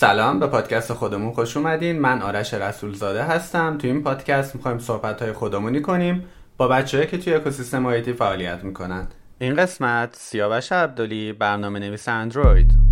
سلام به پادکست خودمون خوش اومدین. من آرش رسولزاده هستم. تو این پادکست می‌خوایم صحبت های خودمونی کنیم. با بچههایی که توی اکوسیستم آیتی فعالیت می‌کنن. این قسمت سیاوش عبدالی برنامه نویس اندروید.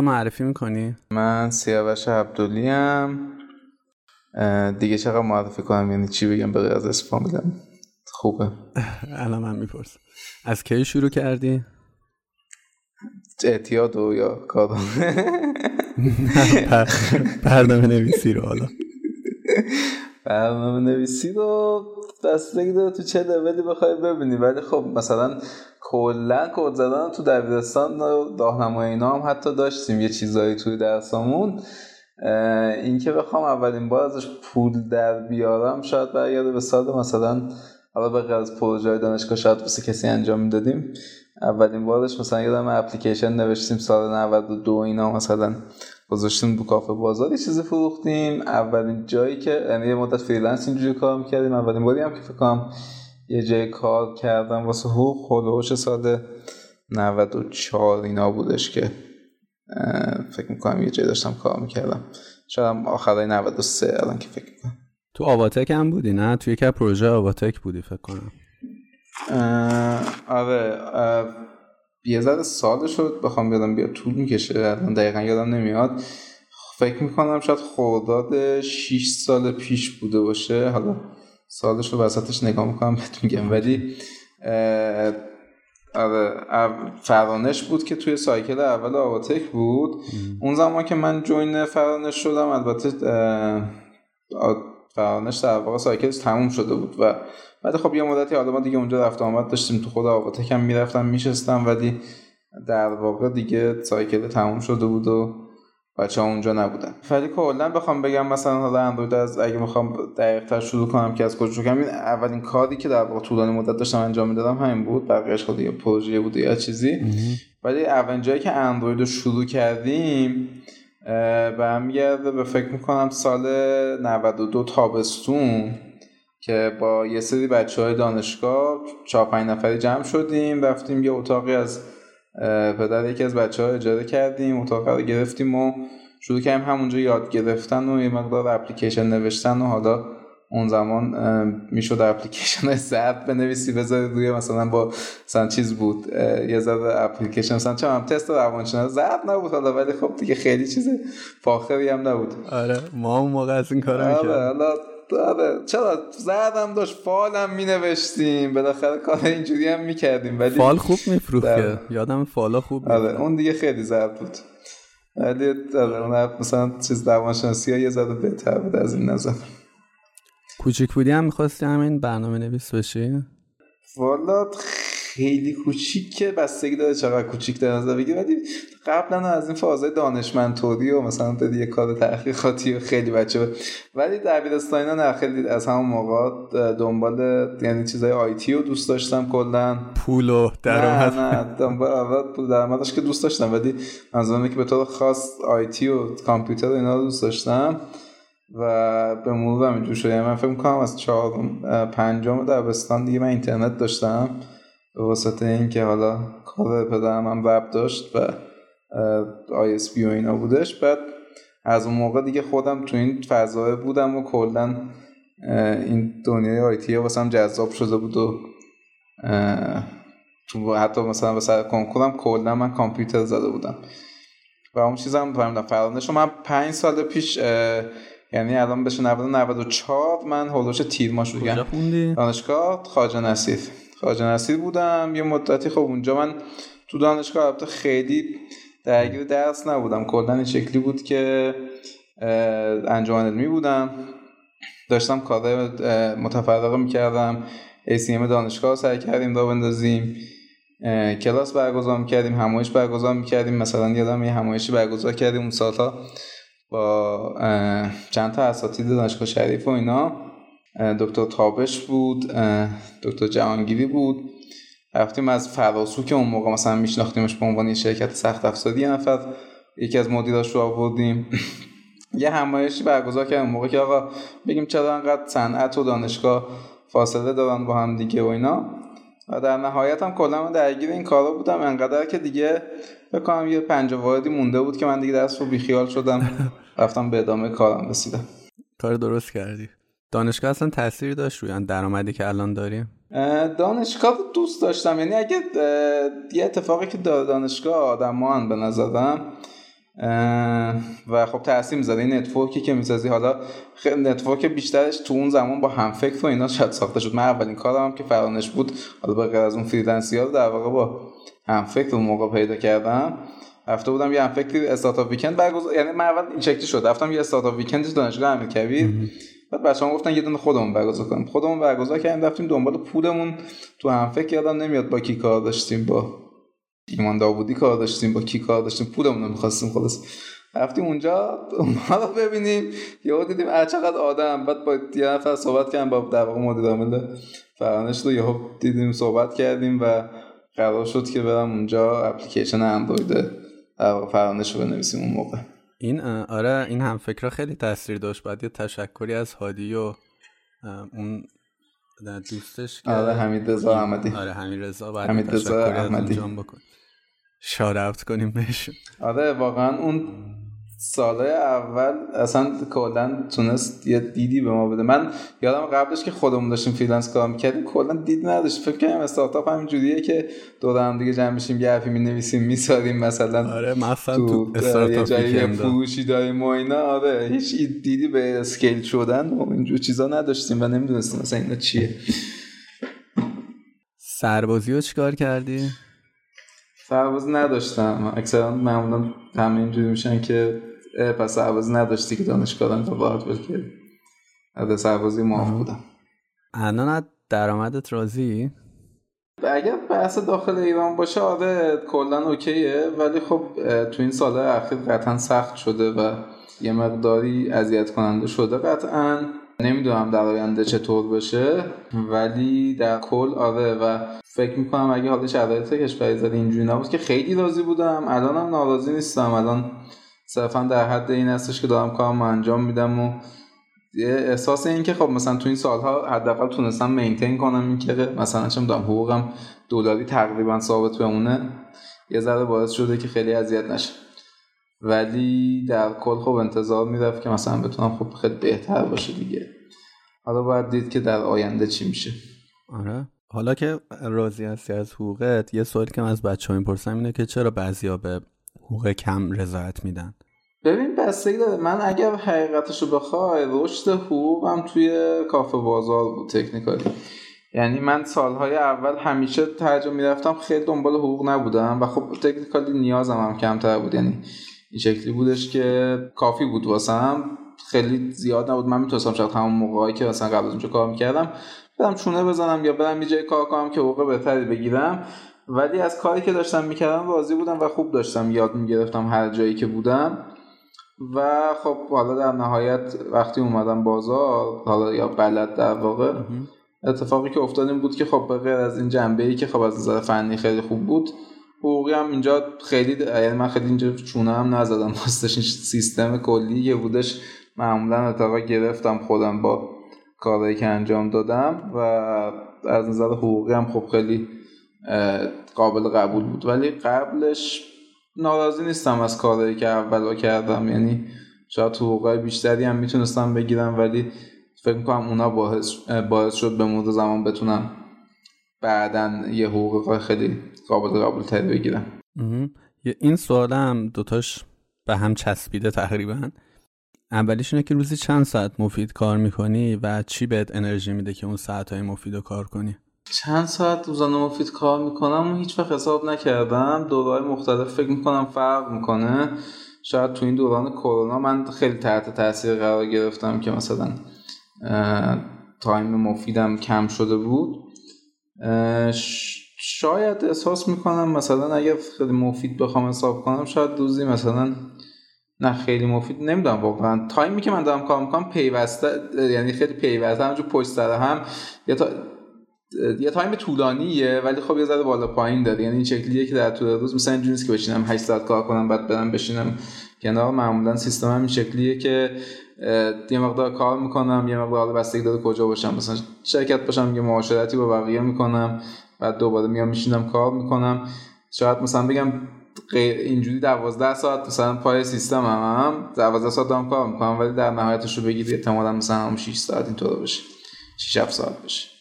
خودتو معرفی می‌کنی؟ من سیاوش عبدالی هم دیگه چقدر معرفی کنم؟ یعنی چی بگم؟ به از اسم فامیلم. خوبه. الان من می‌پرسم. از کی شروع کردی؟ اعتیاد و یا کار. برنامه نویسی رو حالا. برنامه نویسی رو بستگی داره تو چه لولی بخوای ببینی. ولی خب مثلا کلا کد زدن تو دبیرستان راهنمای اینا هم حتی داشتیم یه چیزایی توی درسامون. اینکه بخوام اولین بار ازش پول در بیارم شاید برگرده به سال مثلا حالا به از پروژه دانشگاه شاید واسه کسی انجام می‌دادیم. اولین بارش مثلا یادم اپلیکیشن نوشتیم سال 92 اینا مثلا. گذاشتیم تو کافه بازار چیزی فروختیم. اولین جایی که یعنی یه مدت freelance اینجوری کار می‌کردیم. اولین باری هم که فکر کنم یه جای کار کردم واسه حقوق خلوش سال 94 اینا بودش که فکر می‌کنم یه جای داشتم کار می‌کردم. شاید هم آخرای 93 الان که فکر می‌کنم. تو آواتک هم بودی نه؟ توی که پروژه آواتک بودی فکر کنم. آره یه ذره سال شد بخوام بیادم بیاد طول می‌کشه الان دقیقا یادم نمیاد. فکر می‌کنم شاید خورداد 6 سال پیش بوده باشه. حالا سالش رو وسطش نگاه می‌کنم بهت میگم. ولی آره فرانش بود که توی سایکل اول آواتک بود. اون زمان که من جوین فرانش شدم البته فرانش در واقع سایکلش تموم شده بود و بعد خب یه مدتی حالا ما دیگه اونجا رفت آمد داشتیم تو خود آواتک هم می‌رفتم میشستم ولی در واقع دیگه سایکل تموم شده بود و بچه ها اونجا نبودن. ولی کلا بخوام بگم مثلا حالا اندروید از اگه می‌خوام دقیق شروع کنم که از کجا شروع کنم این اولین کاری که در واقع طولانی مدت داشتم انجام می‌دادم همین بود بقیه‌اش خود یه پروژه بود یا چیزی. ولی اولین جایی که اندروید رو شروع کردیم برمیگرده به فکر می‌کنم سال 92 تابستون. که با یه سری بچه های دانشگاه چهار پنج نفری جمع شدیم رفتیم یه اتاقی از پدر یکی از بچه ها اجاره کردیم اتاق رو گرفتیم و شروع کردیم همونجا یاد گرفتن و یه مقدار اپلیکیشن نوشتن و حالا اون زمان می‌شد اپلیکیشن زرد بنویسی بذاری روی مثلا با مثلا چیز بود یه ذره اپلیکیشن مثلا چه هم تست روانشناسی زرد نبود حالا ولی خب دیگه خیلی چیز فاخری هم نبود. آره ما اون موقع از این می‌کردیم آره حالا آره چرا؟ زردم داشت فالم می نوشتیم بالاخره کار اینجوری هم می کردیم ولی فال خوب میفروخت که یادم فالا خوب آره اون دیگه خیلی زرد بود. ولی آره اون مثلا چیز روانشناسی ها یه زده بهتر بود از این نظر. کوچیک بودی هم می‌خواستی همین برنامه نویس بشی؟ والا خیلی کوچیک که بستگی داره چقدر کوچیک در نظر بگیر ولی قبلا از این فازه دانشمندتوری و مثلا دادی یه کار تحقیقاتی و خیلی بچه ولی دبیرستان نه خیلی از همون موقع دنبال یعنی چیزای آیتی رو دوست داشتم کلا. پول و درآمد. نه نه دنبال اول پول درآمدش که دوست داشتم ولی منظورم که به طور خاص آیتی و کامپیوتر و اینا رو دوست داشتم و به مرور همینجور شده یعنی من فکر می‌کنم از چهار پنجم دبستان دیگه من اینترنت داشتم. به واسطه اینکه حالا کار پدرم هم وب داشت و ISP و اینا بودش بعد از اون موقع دیگه خودم تو این فضای بودم و کلا این دنیای IT واسم جذاب شده بود و حتی مثلا به سر کنکورم کلا من کامپیوتر زده بودم. و اون چیزم فهمیدم. فرانش من پنج سال پیش یعنی الان بشه 94 من هولوش تیر ما شروع دانشگاه خواجه نصیر. خواجه نصیر بودم. یه مدتی خب اونجا من تو دانشگاه البته خیلی درگیر درس نبودم. کلا این شکلی بود که انجمن علمی بودم. داشتم کار متفرقه می‌کردم. ACM دانشگاه سعی کردیم دا بندازیم. کلاس برگزار می‌کردیم همایش برگزار می‌کردیم. مثلا یادم یه همایشی برگزار کردیم اون سالها با چند تا اساتید دانشگاه شریف و اینا. دکتر تابش بود دکتر جهانگیری بود. رفتیم از فراسو که اون موقع مثلا میشناختیمش به عنوان شرکت سخت افزاری یه نفر یکی از مدیراش رو آوردیم. یه همایشی برگزار کردیم موقع که آقا بگیم چرا انقدر صنعت و دانشگاه فاصله دارن با هم دیگه و اینا. و در نهایت هم کلا من درگیر این کارا بودم. انقدر که دیگه بکنم یه پنج واحدی مونده بود که من دیگه دست رو بیخیال شدم. رفتم به ادامه کارم رسیدم. کار درست کردی. دانشگاه اصلا تاثیری داشت روی درآمدی که الان داریم؟ دانشگاه رو دوست داشتم. یعنی اگه یه اتفاقی که دانشگاه آدمان به نظرم و خب تاثیر می‌ذاره این نتورکی که می‌سازی حالا network بیشترش تو اون زمان با هم فکر و اینا شاید ساخته شد. من اولین کارم هم که فرانش بود حالا به غیر از اون freelance ی ها در واقع با هم فکر اون موقع پیدا کردم. رفته بودم یه هم فکری startup weekend برگزار یعنی من اول این شکلی شد. رفتم یه startup weekend دانشگاه امیرکبیر. بعد بچه‌ها گفتن یه دونه خودمون برگزار کنیم. خودمون برگزار کردیم رفتیم دنبال پولمون. تو هم فکر یادم نمیاد با کی کار داشتیم با ایمان داوودی کار داشتیم با کی کار داشتیم. پولمون رو می‌خواستیم خلاص. رفتیم اونجا اونها رو ببینیم. یهو دیدیم چقدر آدم. بعد با یه نفر صحبت کردیم با در واقع مدیر عامل فرانش رو. یهو دیدیم صحبت کردیم و قرار شد که برم اونجا اپلیکیشن اندروید فرانش رو بنویسیم اون موقع. این آره این هم فکر خیلی تاثیر داشت. بعد یه تشکری از هادی و اون دوستش که آره حمید رضا احمدی. آره حمید رضا بعد حمید رضا احمدی. بکن. شارفت کنیم بهشون. آره واقعا اون سالهای اول اصلا کلا تونست یه دیدی به ما بده. من یادم قبلش که خودمون داشتیم فریلنس کار می‌کردیم کلا دید نداشت. فکر کنم استارتاپ همین جوریه که دور هم دیگه جمع میشیم یه حرفی می‌نویسیم میساریم مثلا آره مثلا تو, تو جایی فروشی داریم و اینا. آره هیچ دیدی به اسکیل شدن و اینجور چیزا نداشتیم و نمی‌دونستیم مثلا اینا چیه. سربازی رو چیکار کردی؟ سربازی نداشتم. اکثرا معمولا همه اینجوری میشن که پس سربازی نداشتی که دانشگاه تا باید بلکه از سربازی معاف بودم. الان درآمدت راضی؟ اگر بحث داخل ایران باشه آره کلا اوکیه. ولی خب تو این ساله اخیر قطعا سخت شده و یه مقداری اذیت کننده شده. قطعا نمی‌دونم در آینده چطور بشه. ولی در کل آره و فکر می‌کنم اگه حالا شرایط کشوری زده اینجوری نبود که خیلی راضی بودم. الانم ناراضی نیستم. الان صرفا در حد این هستش که دارم کارم انجام میدم و احساس این که خب مثلا تو این سالها حداقل تونستم مینتین کنم این که مثلا چه می‌دونم حقوقم دلاری تقریبا ثابت بمونه یه ذره باعث شده که خیلی اذیت نشه. ولی در کل خب انتظار می‌رفت که مثلا بتونم خب خیلی بهتر باشه دیگه. حالا باید دید که در آینده چی میشه. آره. حالا که راضی هستی از حقوقت یه سوالی که من از بچه ها می‌پرسم اینه که چرا بعضیا به حقوق کم رضایت میدن. ببین بستگی داره. من اگر حقیقتشو بخوای رشد حقوقم توی کافه بازار بود تکنیکالی. یعنی من سالهای اول همیشه ترجمه می‌رفتم خیلی دنبال حقوق نبودم و خب تکنیکالی نیازم هم کمتر بود. یعنی این شکلی بودش که کافی بود واسم. خیلی زیاد نبود. من می‌تونستم شاید همون موقعی که مثلا قبل از اونجا کار می‌کردم برم چونه بزنم یا برم یه جای کار کنم که حقوق بهتری بگیرم. ولی از کاری که داشتم می‌کردم راضی بودم و خوب داشتم یاد می‌گرفتم هر جایی که بودم. و خب حالا در نهایت وقتی اومدم بازار حالا یا بلد در واقع اتفاقی که افتاد این بود که خب به غیر از این جنبه ای که خب از نظر فنی خیلی خوب بود حقوقی هم اینجا خیلی یعنی من خیلی اینجا چونه هم نزدم. راستش این سیستم کلی که بودش معمولا اتفاقا گرفتم خودم با کارهایی که انجام دادم و از نظر حقوقی هم خب خیلی قابل قبول بود. ولی قبلش ناراضی نیستم از کارهایی که اول کردم. یعنی شاید حقوقای بیشتری هم می‌تونستم بگیرم ولی فکر می‌کنم اونا باعث, باعث شد به مورد زمان بتونم بعدا یه حقوق خیلی قابل قبول تری بگیرم این سوالم دوتاش به هم چسبیده تقریبا. اولیش اینه که روزی چند ساعت مفید کار می‌کنی و چی بهت انرژی میده که اون ساعتهای مفید رو کار کنی؟ چند ساعت روزانه مفید کار می‌کنم و هیچ وقت حساب نکردم. دورهای مختلف فکر می‌کنم فرق می‌کنه. شاید تو این دوران کرونا من خیلی تحت تاثیر قرار گرفتم که مثلا time مفیدم کم شده بود. شاید احساس می‌کنم مثلا اگر خیلی مفید بخوام حساب کنم شاید روزی مثلا نه خیلی مفید نمی‌دونم واقعا. time ی که من دارم کار می‌کنم پیوسته یعنی خیلی پیوسته همونجور پشت سر هم یا تا یه time طولانیه ولی خب یه ذره بالا پایین داره. یعنی این شکلیه که در طول روز مثلا اینجوریه که بشینم 8 ساعت کار کنم بعد برم بشینم کنار. معمولا سیستم هم این شکلیه که یه مقدار کار می‌کنم یه مقدار بستگی داره کجا باشم. مثلا شرکت باشم یه معاشرتی با بقیه می‌کنم بعد دوباره میام میشینم کار می‌کنم. شاید مثلا بگم اینجوری دوازده ساعت مثلا پای سیستم هم, هم دوازده ساعت دارم کار می‌کنم ولی در نهایتش رو بگیری احتمالا مثلا هم 6 ساعت اینطور بشه 6 7 ساعت بشه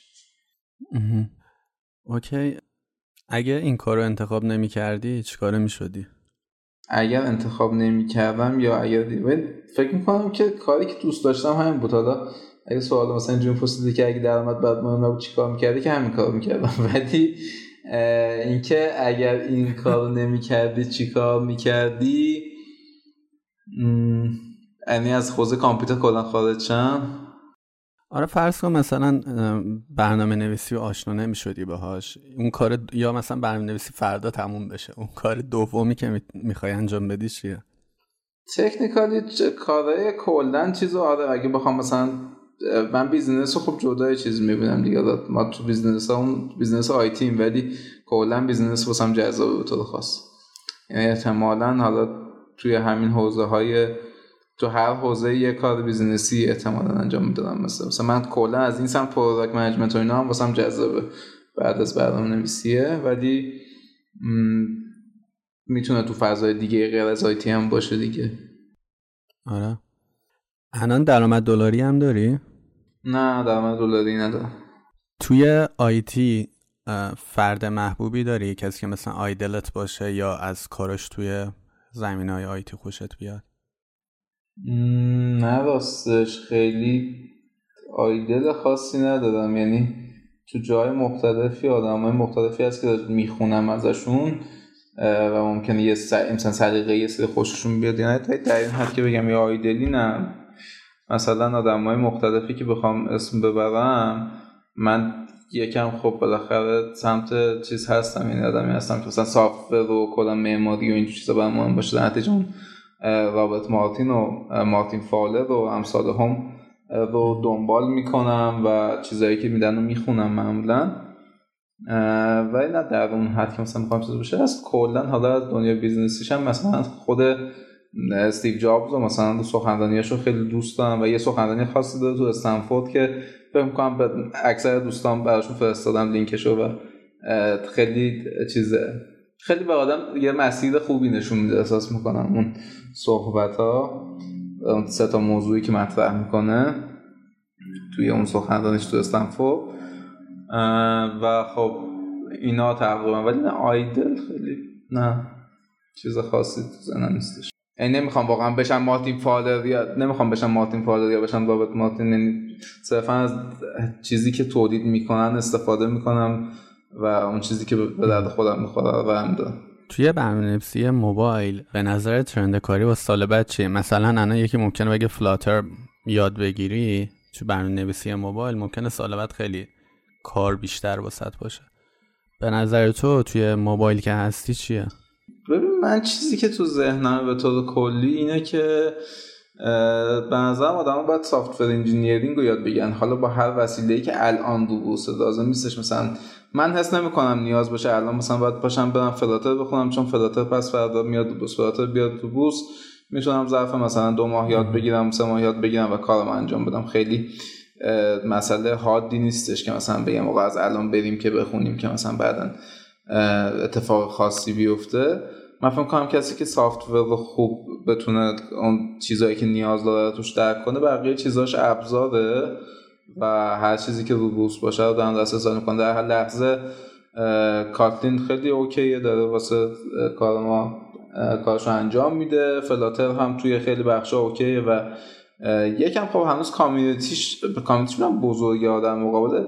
اوکی. اگه این کار رو انتخاب نمی کردی چیکاره می شدی؟ اگر انتخاب نمی کردم یا اگر فکر می‌کنم که کاری که دوست داشتم همین بود. حالا اگه سوال مثلا اینجوری پرسیدی که اگه درآمد بعد مهم نبود چیکار می‌کردی که همین کار می‌کردم. ولی اینکه اگر این کار نمی‌کردی چیکار می‌کردی؟ یعنی از حوزه کامپیوتر کلا خارج شم. آره فرض کن مثلا برنامه نویسی و آشنا نمی‌شدی باهاش. اون کار یا مثلا برنامه نویسی فردا تموم بشه. اون کار دومی که می‌خوای انجام بدی چیه؟ technically کارهای کلا چیزو آره اگه بخوام مثلا من business رو خب جدای چیز می‌بینم دیگه. ما تو business اون business IT یم ولی کلا business واسم جذابه به طور خاص. یعنی احتمالا حالا توی همین حوزه های تو هر حوزه یه کار business ی احتمالا انجام می‌دادم مثلا. مثلا من کلا از این سمت product management و اینا هم واسم جذابه. بعد از برنامه نویسیه. ولی می‌تونه تو فضای دیگه غیر از آیتی هم باشه دیگه. آره. الان درآمد دلاری هم داری؟ نه درآمد دلاری ندارم. توی آیتی فرد محبوبی داری؟ کسی که مثلا آیدلت باشه یا از کارش توی زمین های آیتی خوشت بیاد؟ نه راستش خیلی آیدل خاصی ندارم. یعنی تو جای مختلفی آدم های مختلفی هست که می‌خونم ازشون و ممکنه یه مثلا سلیقه یه سری خوششون بیاد. یعنی در این حد که بگم یه آیدلی نه. مثلا آدم های مختلفی که بخوام اسم ببرم من یکم خب بالاخره سمت چیز هستم. یعنی آدمی هستم که مثلا سافت و کلا معماری و این چیزا برام مهم باشه. در نتیجه رابرت مارتین و مارتین فالر و امثال هم رو دنبال می‌کنم و چیزایی که میدن رو می‌خونم معمولا. ولی نه در اون حد که مثلا می‌خوام چیز باشه از کلا حالا از دنیا business یش هم مثلا خود استیو جابز و مثلا دو سخنرانیاشو خیلی دوست دارم و یه سخنرانی خاصی داره تو استنفورد که فکر می‌کنم به اکثر دوستان براشون فرستادم لینکشو و خیلی چیزه. خیلی به آدم یه مسیر خوبی نشون میده احساس می‌کنم اون صحبت ها سه تا موضوعی که مطرح می‌کنه توی اون سخنرانیش تو استنفورد. و خب اینا تقریبا. ولی نه آیدل خیلی نه. چیز خاصی تو زنم نیستش. یعنی نمی‌خوام واقعا بشم مارتین فادر یا نمی‌خوام بشم مارتین فادر یا بشم رابرت مارتین. یعنی صرفا از چیزی که تولید می‌کنن استفاده می‌کنم. و اون چیزی که به درد خودم می‌خوره رو برم توی برنامه‌نویسی موبایل به نظر ترند کاری و سال بعد چیه؟ مثلا الان یکی ممکنه بگه فلاتر یاد بگیری تو برنامه‌نویسی موبایل ممکنه سال بعد خیلی کار بیشتر واسط باشه. به نظر تو توی موبایل که هستی چیه؟ ببین من چیزی که تو ذهنم به طور کلی اینه که به نظرم آدم باید سافتور انجینیرینگ رو یاد بگن حالا با هر وسیله که الان رو لازم نیستش مثلا من حس نمی‌کنم نیاز باشه الان مثلا باید باشم برم فلاتر بخونم چون فلاتر پس فردا میاد بوس فلاتر بیاد تو بوس می‌تونم ظرف مثلا دو ماه یاد بگیرم سه ماه یاد بگیرم و کارم انجام بدم. خیلی مسئله حادی نیستش که مثلا بگم آقا از الان بریم که بخونیم که مثلا بعدا اتفاق خاصی بیفته. من فکر کنم کسی که سافت خوب بتونه اون چیزهایی که نیاز داره توش درک کنه بقیه چیزاش ابزاره و هر چیزی که رو باشه رو دارن دست کنه در هر لحظه کاتلین خیلی اوکیه داره واسه کار ما کارشو انجام میده. فلاتر هم توی خیلی بخشا اوکیه و یکم خب هنوز کامیونیتیش کامیونیتیش هم بزرگه آدم مقابل.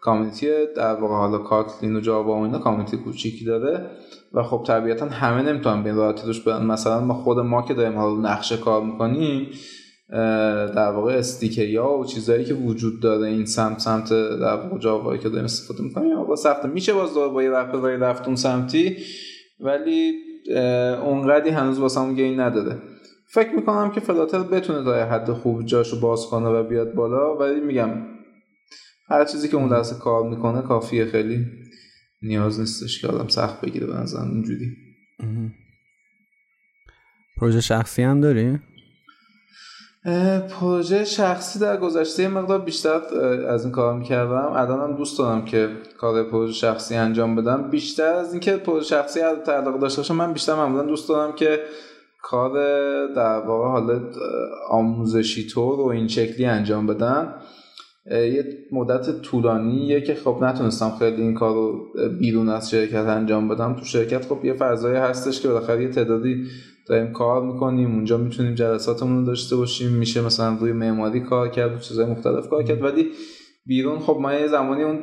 کامیونیتی در واقع حالا کاتلین و جاوا و اینا کامیونیتی کوچیکی داره. و خب طبیعتا همه نمی‌تونن به راحتی روش برن مثلا ما خود ما که داریم حالا نقشه کار می‌کنیم در واقع استیکریا و چیزهایی که وجود داره این سمت سمت در واقع جاوایی که داریم استفاده می‌کنیم با سخته میشه باز داره با یه رفت رفت اون سمتی ولی اونقدی هنوز واسه همون گین نداره. فکر می‌کنم که فلاتر بتونه تا حد خوب جاشو باز کنه و بیاد بالا ولی میگم هر چیزی که اون درس کار می‌کنه کافیه خیلی. نیاز نیستش که آدم سخت بگیره به نظرم. اینجوری. پروژه شخصی هم داری؟ پروژه شخصی در گذشته مقدار بیشتر از این کار می‌کردم. الانم دوست دارم که کار پروژه شخصی انجام بدم. بیشتر از اینکه پروژه شخصی تعلق داشته باشم من بیشتر معمولا دوست دارم که کار در واقع حالا آموزشی طور و این شکلی انجام بدم. یه مدت طولانیه که خب نتونستم خیلی این کار رو بیرون از شرکت انجام بدم. تو شرکت خب یه فضایی هستش که بالاخره یه تعدادی داریم کار می‌کنیم. اونجا می‌تونیم جلساتمون رو داشته باشیم. میشه مثلا روی معماری کار کرد و چیزهای مختلف کار کرد. ولی بیرون خب ما یه زمانی اون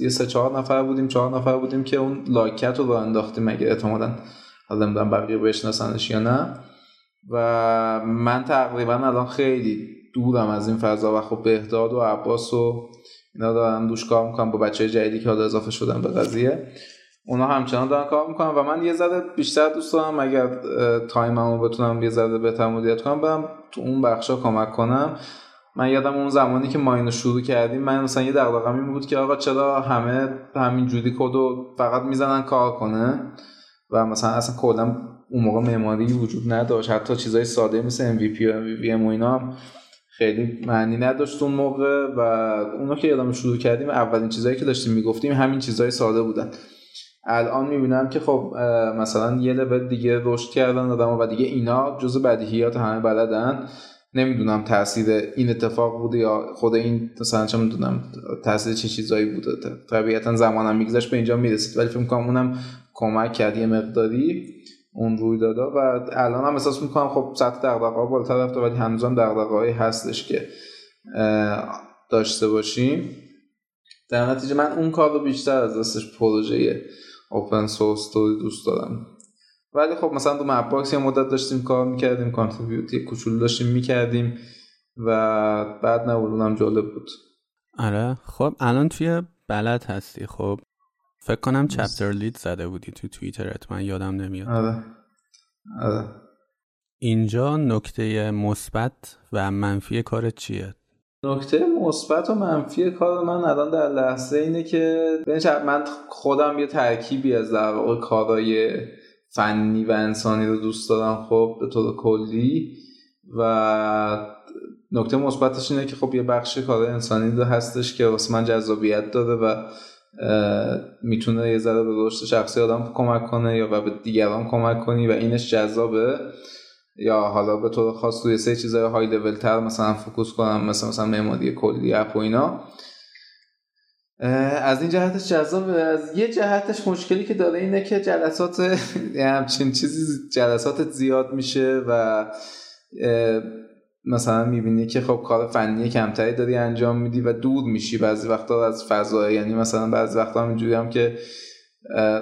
یه سه چهار نفر بودیم چهار نفر بودیم که اون لاکت رو انداختیم اگه احتمالا حالا نمی‌دونم بقیه بشناسنش یا نه. و من تقریبا الان خیلی دورم از این فضا و خب بهداد و عباس و اینا دارن روش کار می‌کنم با بچه جدیدی که حالا اضافه شدن به قضیه. اونا همچنان دارن کار می‌کنن و من یه ذره بیشتر دوست دارم اگر time مو بتونم یه ذره بهتر مدیریت کنم برم تو اون بخشا کمک کنم. من یادم اون زمانی که ما اینو شروع کردیم من مثلا یه دغدغه‌م این بود که آقا چرا همه همین جوری کدو فقط می‌زنن کار کنه؟ و مثلا اصلا کلا اون موقع معماری وجود نداشت. حتی چیزای ساده مثل MVP و MVVM و اینا خیلی معنی نداشت اون موقع و اونا که یادم شروع کردیم اولین چیزایی که داشتیم می‌گفتیم همین چیزای ساده بودن. الان می‌بینم که خب مثلا یه لول دیگه رشد کردن آدم و دیگه اینا جزء بدیهیات همه بلدن. نمی‌دونم تاثیر این اتفاق بوده یا خود این مثلا چه می‌دونم تاثیر چه چیزایی بوده. طبیعتا زمانم میگذشت به اینجا می‌رسید. ولی فکر کنم اونم کمک کرد یه مقداری. اون روی دادا و الان هم احساس می‌کنم خب سطح دغدغه‌ها بالاتر رفته ولی هنوزم دغدغه‌هایی هستش که داشته باشیم. در نتیجه من اون کار رو بیشتر از دستش پروژه اوپن سورس توری دوست دارم. ولی خب مثلا تو Mapbox یه مدت داشتیم کار می‌کردیم contribute کوچولو داشتیم می‌کردیم و بد نبود جالب بود. آره. خب الان توی بلد هستی. خب فکر کنم chapter lead زده بودی تو توییترت. من یادم نمیاد. آره. آره. اینجا نکته مثبت و منفی کارت چیه؟ نکته مثبت و منفی کار من الان در لحظه اینه که من خودم یه ترکیبی از در واقع کارهای فنی و انسانی رو دوست دارم خب به طور کلی. و نکته مثبتش اینه که خب یه بخش کار انسانی رو هستش که واسه من جذابیت داره و می‌تونه یه ذره به رشد شخصی آدم کمک کنه یا به دیگران کمک کنی و اینش جذابه. یا حالا به طور خاص روی سری چیزهای های لول تر مثلا focus کنم مثلا مثلا معماری کلی app و اینا. از این جهتش جذابه. از یه جهتش مشکلی که داره اینه که جلسات همچین چیزی جلساتت زیاد میشه و مثلا می‌بینی که خب کار فنی کمتری داری انجام میدی و دور میشی بعضی وقتا از فضا یعنی مثلا بعضی وقتا اینجوری هم که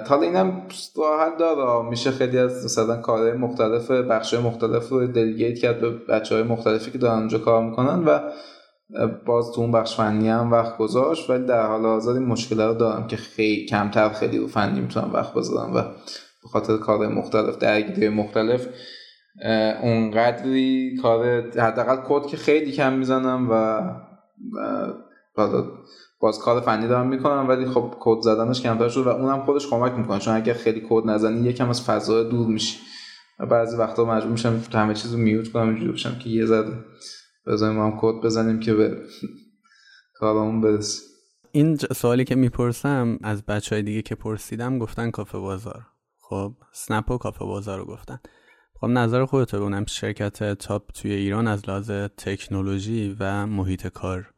حالا اینم راحت داره. میشه خیلی از مثلا کارهای مختلف بخش مختلف رو دلیگیت کرد به بچه های مختلفی که دارن اونجا کار می‌کنن و باز تو اون بخش فنی هم وقت گذاشت. ولی در حال حاضر این مشکل رو دارم که خیلی کمتر خیلی رو فنی می‌تونم وقت بذارم و به خاطر کارهای مختلف درگیری مختلف اونقدری کار حداقل کد که خیلی کم می‌زنم و حالا باز کار فنی دارم می‌کنم ولی خب کد زدنش کمتر شد و اونم خودش کمک می‌کنه. چون اگر خیلی کد نزنی یکم از فضا دور میشی. و بعضی وقتا مجبور میشم همه چیزو میوت کنم اینجوری بشم که یه زده ما هم کد بزنیم که به کارمون برسیم این سوالی که می‌پرسم از بچه های دیگه که پرسیدم گفتن کافه بازار. خب سنپ و کافه بازار رو گفتن. خب نظر خودت بونم شرکت تاپ توی ایران از لحاظ تکنولوژی و محیط کار.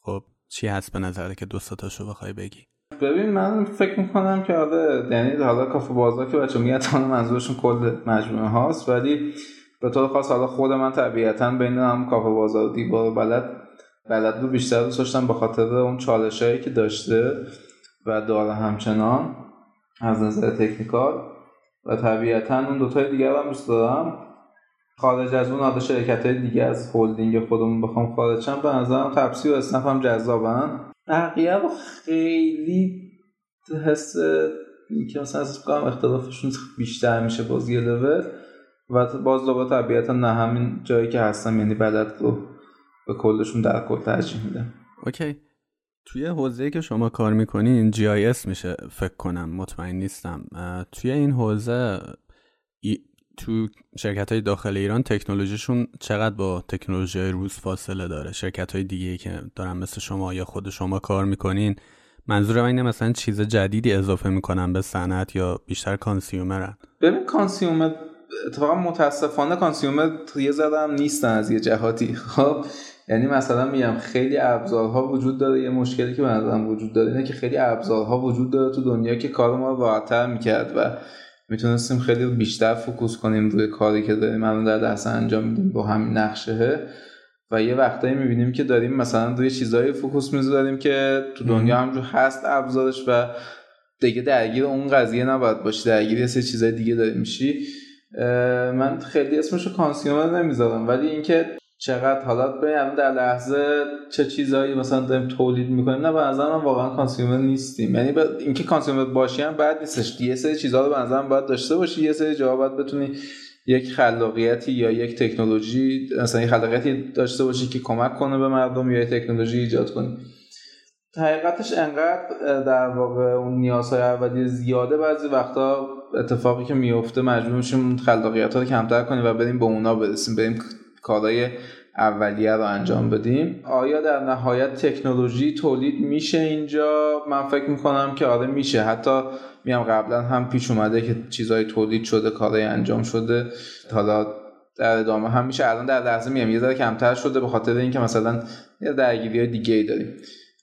خب چی هست به نظرت که دو تاشو بخوای بگی؟ ببین من فکر می‌کنم که آره یعنی حالا کافه بازار که بچه میگن منظورشون کل مجموعه هاست ولی به طور خاص حالا خود من طبیعتا بین هم کافه بازار و دیوار بلد بلد رو بیشتر دوست داشتم به خاطر اون چالش هایی که داشته و داره همچنان از نظر تکنیکال. و طبیعتا اون دوتای دیگر هم دوست دارم. خارج از اون حالا شرکت های دیگه از هلدینگ خودمون بخوام خارج شم به نظرم تپسی و اسنپ هم جذابن. بقیه رو خیلی حس که مثلا از کنم اختلافشون بیشتر میشه باز یه لول. و باز دوباره طبیعتا نه همین جایی که هستم یعنی بلد رو به کلشون در کل ترجیح میدم. اوکی. توی حوزه که شما کار می‌کنین GIS میشه فکر کنم مطمئن نیستم. توی این حوزه تو شرکت های داخل ایران تکنولوژیشون چقدر با تکنولوژی روز فاصله داره؟ شرکت های دیگه که دارن مثل شما یا خود شما کار می‌کنین منظور اینه مثلا چیز جدیدی اضافه می‌کنن به صنعت یا بیشتر consumer ن ببین consumer اتفاقا متاسفانه consumer یه زدم نیستن از یه جهاتی. خب یعنی مثلا میگم خیلی ابزارها وجود داره. یه مشکلی که من وجود داره اینه که خیلی ابزارها وجود داره تو دنیا که کار ما راحتتر می‌کرد و می‌تونستیم خیلی بیشتر focus کنیم روی کاری که داریم. الان در دست انجام میدیم با همین نقشه و یه وقتایی می‌بینیم که داریم مثلا روی چیزایی focus می‌ذاریم که تو دنیا همجور هست ابزارش و دیگه درگیر اون قضیه نباید باشی. درگیر یه سری چیزای دیگه داری میشی. من خیلی اسمشو consumer نمی‌ذارم ولی اینکه چقدر حالا ببینم در لحظه چه چیزایی مثلا داریم تولید می‌کنیم نه به نظر من واقعا consumer نیستیم. یعنی اینکه consumer باشی هم بد نیستش. یه سری چیزها رو به نظر باید داشته باشی. یه سری جاها باید بتونی یک خلاقیتی یا یک تکنولوژی مثلا یک خلاقیتی داشته باشی که کمک کنه به مردم یا یک تکنولوژی ایجاد کنی. حقیقتش انقدر در واقع اون نیازهای اولیه زیاده. بعضی وقتا اتفاقی که میفته مجبور میشیم خلاقیت ها رو کمتر کنیم و بریم به اونا برسیم بریم کارهای اولیه رو انجام بدیم. آیا در نهایت تکنولوژی تولید میشه اینجا؟ من فکر می‌کنم که آره میشه. حتی میام قبلا هم پیش اومده که چیزهای تولید شده کارهای انجام شده. حالا در ادامه هم میشه. الان در لحظه میام یه ذره کمتر شده به خاطر اینکه مثلا یه درگیری های دیگه ای داریم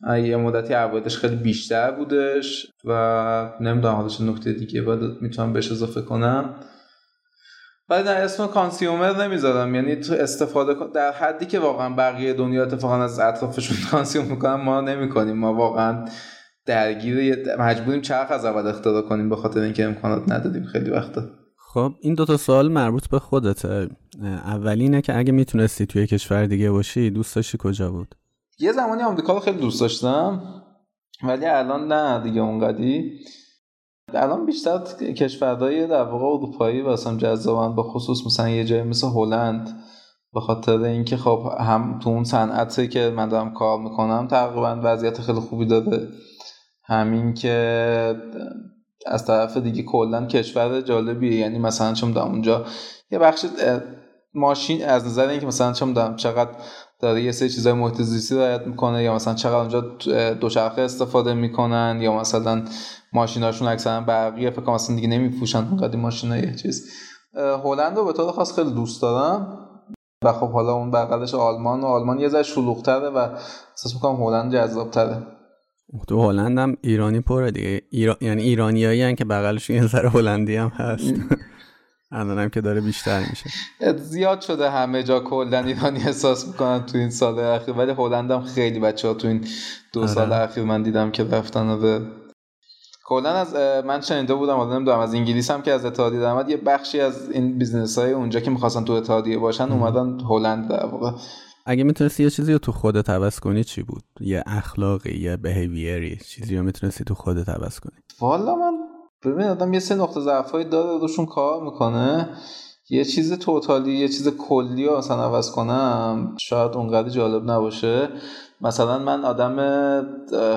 یه مدتی عوایدش خیلی بیشتر بودش و نمی‌دونم حالا چه نکته دیگه باید می‌تونم بهش اضافه کنم. ولی در اسم consumer نمی‌ذارم یعنی تو استفاده در حدی که واقعا بقیه دنیا اتفاقا از اطرافشون consume می‌کنن ما نمی‌کنیم. ما واقعا درگیر مجبوریم چرخ از اول اختراع کنیم به خاطر اینکه امکانات ندادیم خیلی وقتا. خب این دوتا سوال مربوط به خودته. اولینه که اگه می‌تونستی توی کشور دیگه باشی دوست داشتی کجا بود؟ یه زمانی آمریکا رو خیلی دوست داشتم ولی الان نه دیگه اونقدی. الان بیشتر کشورهای در واقع اروپایی واسم جذابن به خصوص مثلا یه جای مثل هلند به خاطر اینکه خب هم تو اون صنعتی که من دارم کار می‌کنم تقریبا وضعیت خیلی خوبی داده همین که از طرف دیگه کلا کشور جالبیه. یعنی مثلا چون اونجا یه بخش ماشین از نظر اینکه مثلا چون چقدر داره یه سری چیزای محیط زیستی رعایت می‌کنه یا مثلا چقدر اونجا دوچرخه استفاده می‌کنن یا مثلا ماشیناشون اکثرا برقیه فکر کنم اصلا دیگه نمیپوشن اونقدر ماشینای چیز. هلند رو به طور خاص خیلی دوست دارم. و خب حالا اون بغلش آلمان و آلمان یه ذره شلوغ‌تره و احساس می‌کنم هلند جذاب‌تره. تو هلند هم ایرانی پره دیگه. ایرا... یعنی ایرانیایی که بغلش یه ذره هلندی هم هست. الانم که داره بیشتر میشه. زیاد شده همه جا کلا ایرانی احساس می‌کنن تو این سال اخیر ولی هلندم خیلی بچه ها تو این دو آره. سال اخیر من دیدم که رفتن به کلا از من شنیده بودم حالا نمی‌دونم از انگلیس هم که از اتحادیه دراومد یه بخشی از این business های اونجا که می‌خواستن تو اتحادیه باشن اومدن هلند در واقع. اگه می‌تونستی یه چیزی رو تو خودت عوض کنی چی بود؟ یه اخلاقی یه behavior ی چیزی رو می‌تونستی تو خودت عوض کنی؟ والا من ببین آدم یه سه نقطه ضعفایی داره روشون کار می‌کنه. یه چیز توتالی یه چیز کلی رو مثلا عوض کنم شاید اونقدر جالب نباشه. مثلا من آدم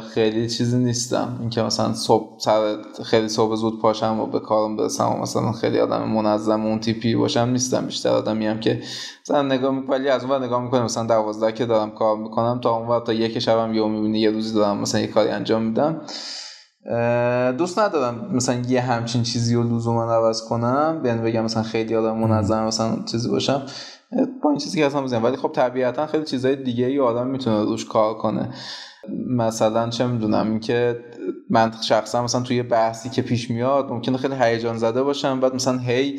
خیلی چیزی نیستم. اینکه مثلا صبح سر خیلی صبح زود پاشم و به کارم برسم و مثلا خیلی آدم منظم اون تیپی باشم نیستم. بیشتر آدمی هم که مثلا نگاه می‌کنم از اون نگاه می‌کنم مثلا دوازده که دارم کار می‌کنم تا اون تا یک شبم یه می‌بینی یه روزی دارم مثلا یه کاری انجام میدم. دوست ندارم مثلا یه همچین چیزی رو لزوما عوض کنم. یعنی بگم مثلا خیلی آدم منظم مثلا چیزی باشم. با این چیزی که اصلا بزنم. ولی خب طبیعتا خیلی چیزهای دیگه ای آدم می‌تونه روش کار کنه. مثلا چه می‌دونم اینکه من شخصا مثلا توی بحثی که پیش میاد ممکنه خیلی هیجان زده باشم. بعد مثلا هی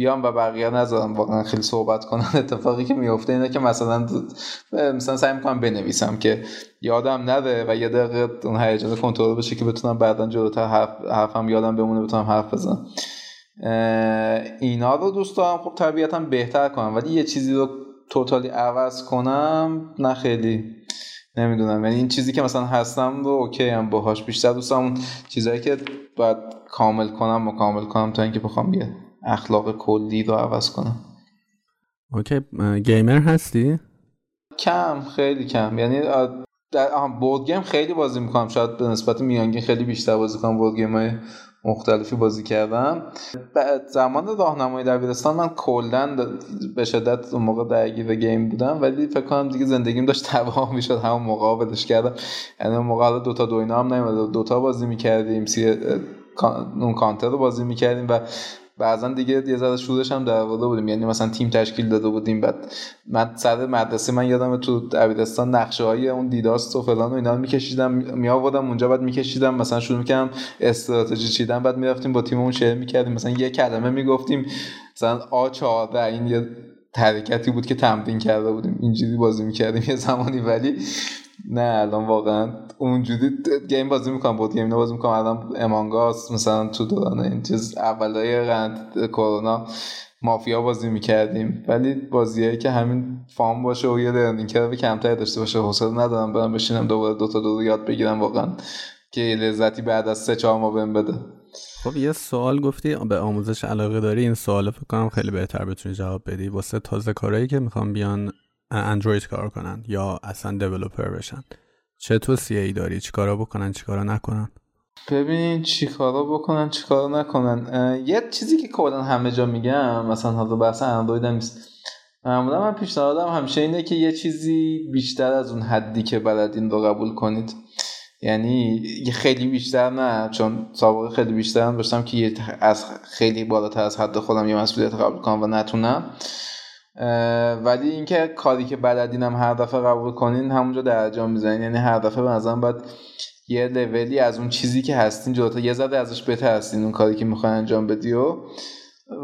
بیام و بقیه نذارم. واقعا خیلی صحبت کنن اتفاقی که میفته اینه که مثلا مثلا سعی می‌کنم بنویسم که یادم نده و یه دقیقه اون هیجان کنترل بشه که بتونم بعدا جلوتر حرف حرفم یادم بمونه بتونم حرف بزنم. اینا رو دوست دارم خب طبیعتا بهتر کنم. ولی یه چیزی رو توتالی عوض کنم نه خیلی. نمی‌دونم. یعنی این چیزی که مثلا هستم رو اوکی هم باهاش. بیشتر دوستم اون چیزهایی که باید کامل کنم و کامل کنم تا اینکه بخوام یه اخلاق کلی رو عوض کنم. okay gamer هستی؟ کم خیلی کم. یعنی در board game خیلی بازی می‌کنم. شاید به نسبت میانگین خیلی بیشتر بازی کنم. board game های مختلفی بازی کردم. زمان راهنمایی دبیرستان من کلا به شدت اون موقع درگیر game بودم. ولی فکر کنم دیگه زندگیم داشت تباه می‌شد. همون موقع ولش کردم. یعنی اون موقع Dota دو اینا هم نمیاد Dota بازی می‌کردیم. سی اون کانتر رو بازی می‌کردیم و بعضا دیگه یه ذره شورش هم در بودیم. یعنی مثلا تیم تشکیل داده بودیم بعد من سر مدرسه من یادم تو دبیرستان نقشه های اون دیداست و فلان و اینا میکشیدم می آوردم اونجا بعد میکشیدم مثلا شروع می‌کردم استراتژی چیدن بعد می‌رفتیم با تیممون شیر می‌کردیم. مثلا یه کلمه می‌گفتیم مثلا آ 14 این یه حرکتی بود که تمرین کرده بودیم اینجوری بازی می‌کردیم یه زمانی. ولی نه الان واقعا اونجوری گیم بازی می‌کنم بود گیم بازی می‌کنم. الان امانگاس مثلا تو دوران این چیز اولای قند کرونا مافیا بازی می‌کردیم. ولی بازیهایی که همین فام باشه و یه لرنینگ کرو کمتر داشته باشه حوصله ندارم برم بشینم دوباره دوتا دو, دو یاد بگیرم واقعا که لذتی بعد از سه چهار ماه بهم بده. خب یه سوال گفتی به آموزش علاقه داری؟ این سوال فکر کنم خیلی بهتر بتونی جواب بدی. واسه تازه کارهایی که می‌خوام بیان اندروید کار کنن یا اصلا دیولوپر بشن. چه توصیه ای داری؟ چیکارا بکنن چیکارا نکنن؟ ببین چیکارا بکنن چیکارا نکنن. یه چیزی که کلا همه جا میگم مثلا حالا بحث اندروید هم نیست. معمولا من پیشنهادم همیشه اینه که یه چیزی بیشتر از اون حدی که بلدین رو قبول کنید. یعنی خیلی بیشتر نه چون سابقه خیلی بیشتر هم داشتم که از خیلی بالاتر از حد خودم یه مسئولیت قبول کنم و نتونم. ولی اینکه کاری که بلدینم هر دفعه قبول کنین همونجا درجا می‌زنین یعنی هر دفعه به نظرم باید یه لولی از اون چیزی که هستین جلوتر یه ذره ازش بهتر هستین اون کاری که می‌خوای انجام بدی و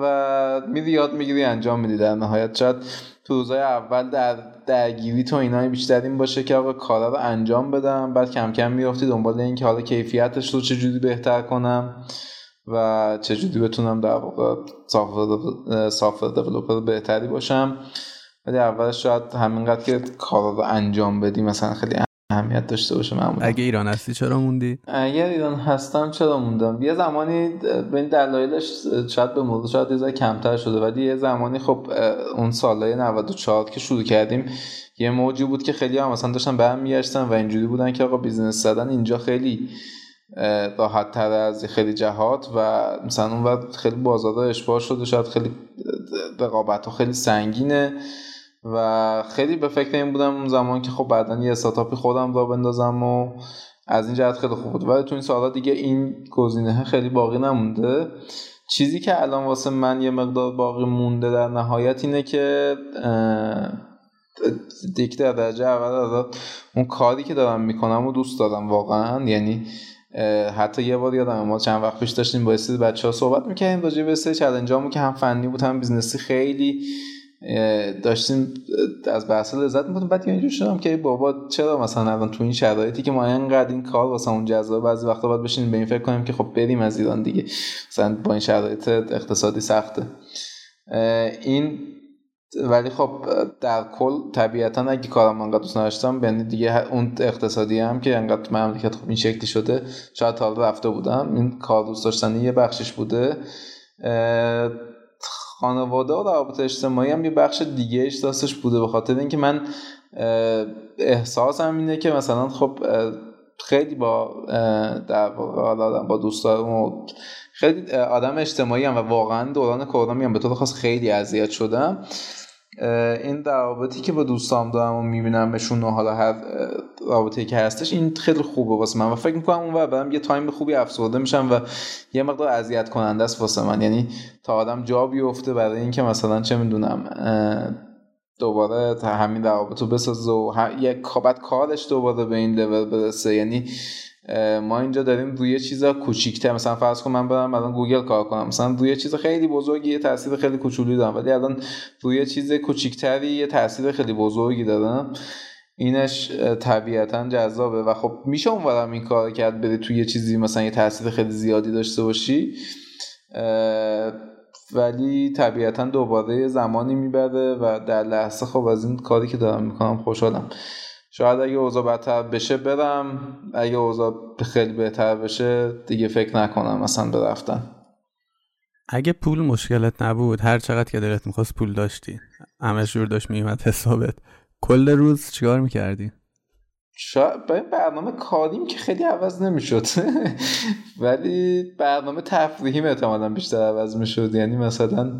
و میری یاد می‌گیری انجام میدی در نهایت. شاید تو روزای اول در درگیری تو اینای بیشتر این باشه که آقا کارا رو انجام بدم بعد کم کم میافتی دنبال اینکه حالا کیفیتش رو چجوری بهتر کنم. و چجوری بتونم در واقع سافر دیولوپر بهتری باشم. ولی اولش شاید همینقدر که کارا رو انجام بدی مثلا خیلی اهمیت داشته باشه معمولا. اگه ایران هستی چرا موندی؟ اگر ایران هستم چرا موندم؟ یه زمانی به این دلایلش شاید به موضوع شاید یه کمتر شده ولی یه زمانی خب اون سالهای 94 که شروع کردیم یه موجی بود که خیلی هم مثلا داشتن برمیگشتن و اینجوری بودن که آقا business زدن اینجا خیلی راحت تر از خیلی جهات و مثلا اون وقت خیلی بازار اشباع شده شاید خیلی رقابت ها خیلی سنگینه و خیلی به فکر این بودم اون زمان که خب بعدا یه خودم را بندازم و از این جهت خیلی خوب بود. ولی تو این سالا دیگه این گزینه خیلی باقی نمونده. چیزی که الان واسه من یه مقدار باقی مونده در نهایت اینه که دیگه در درجه اول اون کاری که دارم می‌کنم و دوست دارم واقعا. یعنی حتی یه بار یادم ما چند وقت پیش داشتیم با سری بچه ها صحبت می‌کنیم راجع به سری challenge امون که هم فنی بود هم business ی خیلی داشتیم از بحث لذت می‌بردیم. بعد اینجور شدم که بابا چرا مثلا الان تو این شرایطی که ما اینقدر این کار واسه اون جذاب بعضی وقتا باید بشینیم به این فکر کنیم که خب بریم از ایران دیگه. مثلا با این شرایط اقتصادی سخته. این ولی خب در کل طبیعتا اگه کارم انقدر دوست نداشتم یعنی دیگه اون اقتصادی هم که انقدر مملکت خب این شکلی شده شاید تا رفته بودم. این کار دوست داشتنی یه بخشش بوده. خانواده و روابط اجتماعی هم یه بخش دیگه احساسش بوده به خاطر اینکه من احساسم اینه که مثلا خب خیلی با در با دوستانم و خیلی آدم اجتماعی هم و واقعا دوران کرونا میام به طور خاص خیلی اذیت شدم. این روابطی که با دوستام دارم و میبینمشون و حالا هر رابطه که هستش این خیلی خوبه واسه من و فکر می‌کنم اون برم یه تایم خوبی افسرده میشم و یه مقدار اذیت کننده است واسه من. یعنی تا آدم جا بیفته برای اینکه مثلا چه می‌دونم دوباره تا همین روابط رو بسازه و یک بعد کارش دوباره به این لول برسه. یعنی ما اینجا داریم روی چیزا کوچیک‌تر. مثلا فرض کن من برم الان گوگل کار کنم. مثلا روی چیز خیلی بزرگی یه تاثیر خیلی کوچولی دارم. ولی الان روی چیز کوچیکتری یه تاثیر خیلی بزرگی دارم. اینش طبیعتا جذابه. و خب میشه اونورم این کار کرد بری توی یه چیزی مثلا یه تاثیر خیلی زیادی داشته باشی. ولی طبیعتا دوباره زمانی می‌بره و در لحظه خب از این کاری که دارم می‌کنم خوشحالم. شاید اگه اوضاع بدتر بشه برم اگه اوضاع خیلی بهتر بشه دیگه فکر نکنم مثلا به رفتن. اگه پول مشکلت نبود هر چقدر که دلت می‌خواست پول داشتی. همه جور داشت میومد حسابت. کل روز چیکار می‌کردی؟ شاید برنامه کاریم که خیلی عوض نمی‌شد. ولی برنامه تفریحیم احتمالا بیشتر عوض می‌شد. یعنی مثلا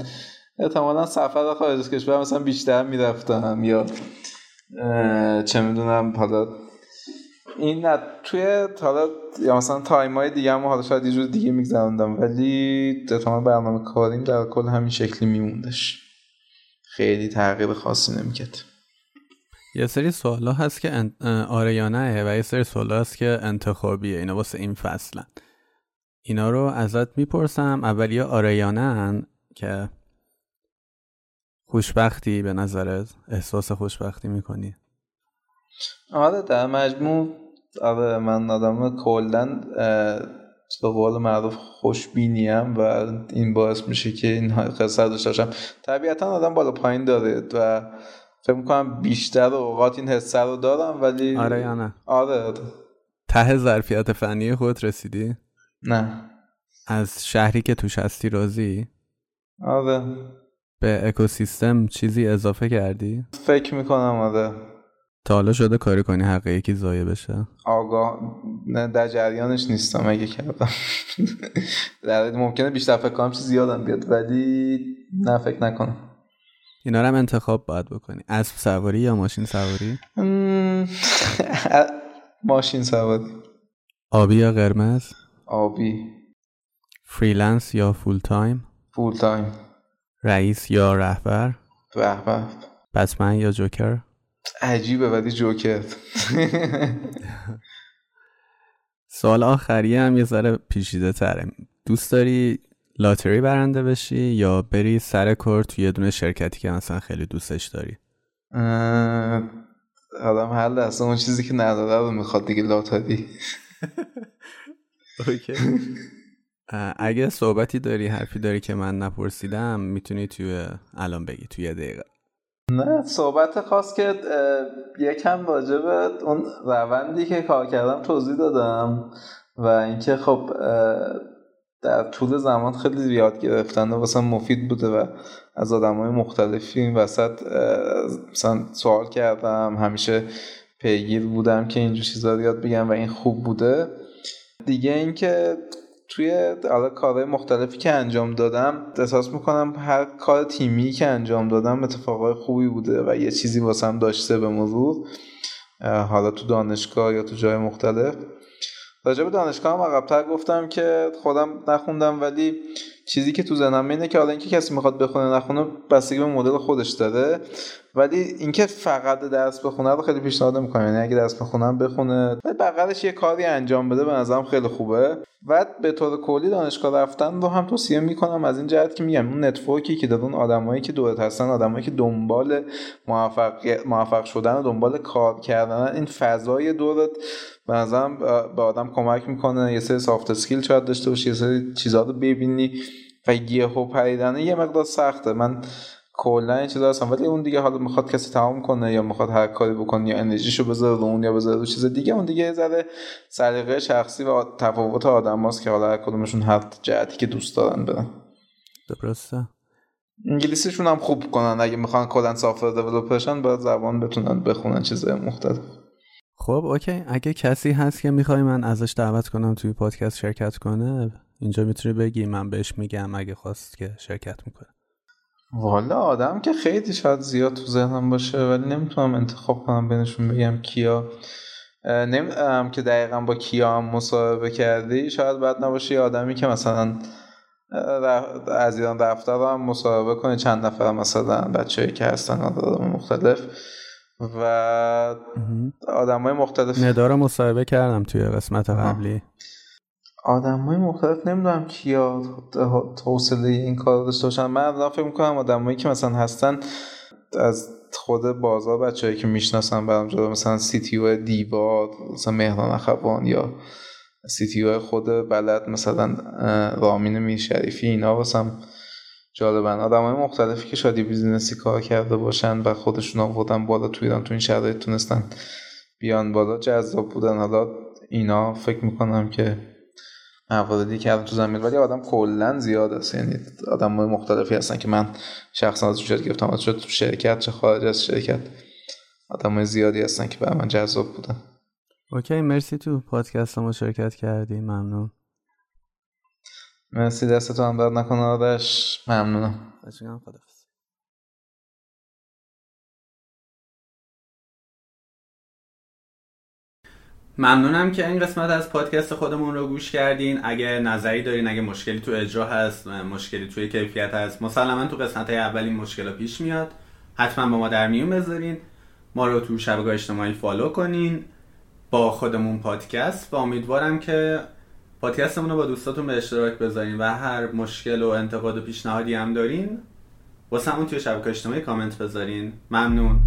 احتمالا سفر خارج از کشور مثلا بیشتر می‌رفتم یا چه می‌دونم حالا این نه توی حالا یا مثلا time های دیگه هم حالا شاید یه دیگه میگذروندم ولی احتمال برنامه کاریم در کل همین شکلی میموندش. خیلی تغییر خاصی نمی‌کرد. یه سری سوالا هست که انت... آره یا نه و یه سری سوالا هست که انتخابیه اینا واسه این فصلن. اینا رو ازت می‌پرسم اول یا آره یا نه که خوشبختی به نظرت؟ احساس خوشبختی می‌کنی؟ آره در مجموع آره من آدم کلن به قول معروف خوشبینیم و این باعث میشه که این قصه داشته باشم. طبیعتا آدم بالا پایین داره و فکر می‌کنم بیشتر اوقات این حسه رو دارم ولی آره یا نه؟ آره آره. ته ظرفیت فنی خود رسیدی؟ نه. از شهری که توش هستی راضی؟ آره. به اکوسیستم چیزی اضافه کردی؟ فکر می‌کنم آره. تا حالا شده کاری کنی حق یکی ضایع بشه؟ آگاه نه در جریانش نیستم اگه کردم. در ممکنه بیشتر فکر کنم چیز زیادم بیاد ولی نه فکر نکنم. اینا رو هم انتخاب باید بکنی. اسب سواری یا ماشین سواری؟ ماشین سواری. آبی یا قرمز؟ آبی. freelance یا full time full time رئیس یا رهبر؟ رهبر. بتمن یا جوکر؟ عجیبه ولی جوکر. سوال آخری هم یه ذره پیچیده تره. دوست داری لاتری برنده بشی یا بری سر کار توی یه دونه شرکتی که مثلا خیلی دوستش داری؟ آدم حل اصلا اون چیزی که نداره رو می‌خواد دیگه لاتری. اوکی. اگه صحبتی داری حرفی داری که من نپرسیدم می‌تونی توی الان بگی توی دقیقه. نه صحبت خاص که یکم راجع به اون روندی که کار کردم توضیح دادم و اینکه خب در طول زمان خیلی یاد گرفتن و واسه مفید بوده و از آدم های مختلفی این وسط مثلا سوال کردم همیشه پیگیر بودم که اینجور چیزا رو یاد بگم و این خوب بوده. دیگه اینکه توی حالا کارهای مختلفی که انجام دادم احساس می‌کنم هر کار تیمی که انجام دادم اتفاقای خوبی بوده و یه چیزی واسم داشته به مرور حالا تو دانشگاه یا تو جای مختلف. راجع به دانشگاه هم عقبتر گفتم که خودم نخوندم ولی چیزی که تو ذهنم اینه که حالا اینکه کسی می‌خواد بخونه نخونه بستگی به مدل خودش داره. ولی اینکه فقط درس بخونه رو خیلی پیشنهاد می‌کنم یعنی اگه درس بخونم بخونه ولی بغلش یه کاری انجام بده به نظرم خیلی خوبه. و به طور کلی دانشگاه رفتن رو هم توصیه می‌کنم از این جهت که میگم اون نتورکی که اون آدمایی که دورت هستن آدمایی که دنبال موفق موفق شدن و دنبال کار کردن این فضای دورت به نظرم به آدم کمک می‌کنه. یه سری سافت اسکیل شاید داشته باشی یه سری چیزا رو ببینی و یهو پریدن یه مقدار سخته. من کلا این چیزا هستم ولی اون دیگه حالا می‌خواد کسی تمام کنه یا می‌خواد هر کاری بکنه یا انرژیشو بذاره رو اون یا بذاره رو چیز دیگه اون دیگه ذره سلیقه شخصی و تفاوت آدماست که حالا هر کدومشون هر جهتی که دوست دارن برن. درسته. انگلیسیشون هم خوب کنن. اگه می‌خوان کلا سافر دیولپرشن باید زبان بتونن بخونن چیزای مختلف. خب اوکی. اگه کسی هست که می‌خوای من ازش دعوت کنم توی پادکست شرکت کنه اینجا می‌تونی بگی. من بهش میگم اگه خواست که شرکت می‌کنه. والا آدم که خیلی شاید زیاد تو ذهنم باشه ولی نمی‌تونم انتخاب کنم بینشون بگم کیا. نمی‌دونم که دقیقا با کیا هم مصاحبه کردی. شاید بعد نباشه آدمی که مثلا از ایران رفته رو هم مصاحبه کنه چند نفر مثلا بچه که هستن آدم مختلف و آدم های مختلف. نداره مصاحبه کردم توی قسمت قبلی. آدم های مختلف نمی‌دونم کیا توصله این کار داشته باشن. من الان فکر می‌کنم آدمایی که مثلا هستن از خود بازار بچه‌ای که می‌شناسن برام جدا مثلا سی تی مثلا مهران اخوان یا سی تی خود بلد مثلا رامین میرشریفی اینا واسم جالبن. آدم های مختلفی که شادی بیزینسی کار کرده باشن و خودشون آوردن بالا تو ایران تو این شرایط تونستن بیان بالا جذاب بودن. حالا اینا فکر می‌کنم که مواردی که تو زمین ولی آدم کلا زیاد است یعنی آدم های مختلفی هستن که من شخصا از شد گرفتم از شد تو شرکت چه خارج از شرکت. آدم های زیادی هستن که برای من جذاب بودن. اوکی مرسی تو پادکست ما شرکت کردی. ممنون. مرسی دستتو هم درد نکنه آرش. ممنونم. ممنونم که این قسمت از پادکست خودمون رو گوش کردین. اگه نظری دارین اگه مشکلی تو اجرا هست مشکلی توی کیفیت هست مسلما تو قسمت های اول این مشکل پیش میاد. حتما با ما در میون بذارین. ما رو تو شبکه اجتماعی فالو کنین. با خودمون پادکست و امیدوارم که پادکستمون رو با دوستاتون به اشتراک بذارین و هر مشکل و انتقاد و پیشنهادی هم دارین واسه همون توی شبکه اجتماعی کامنت بذارین. ممنون.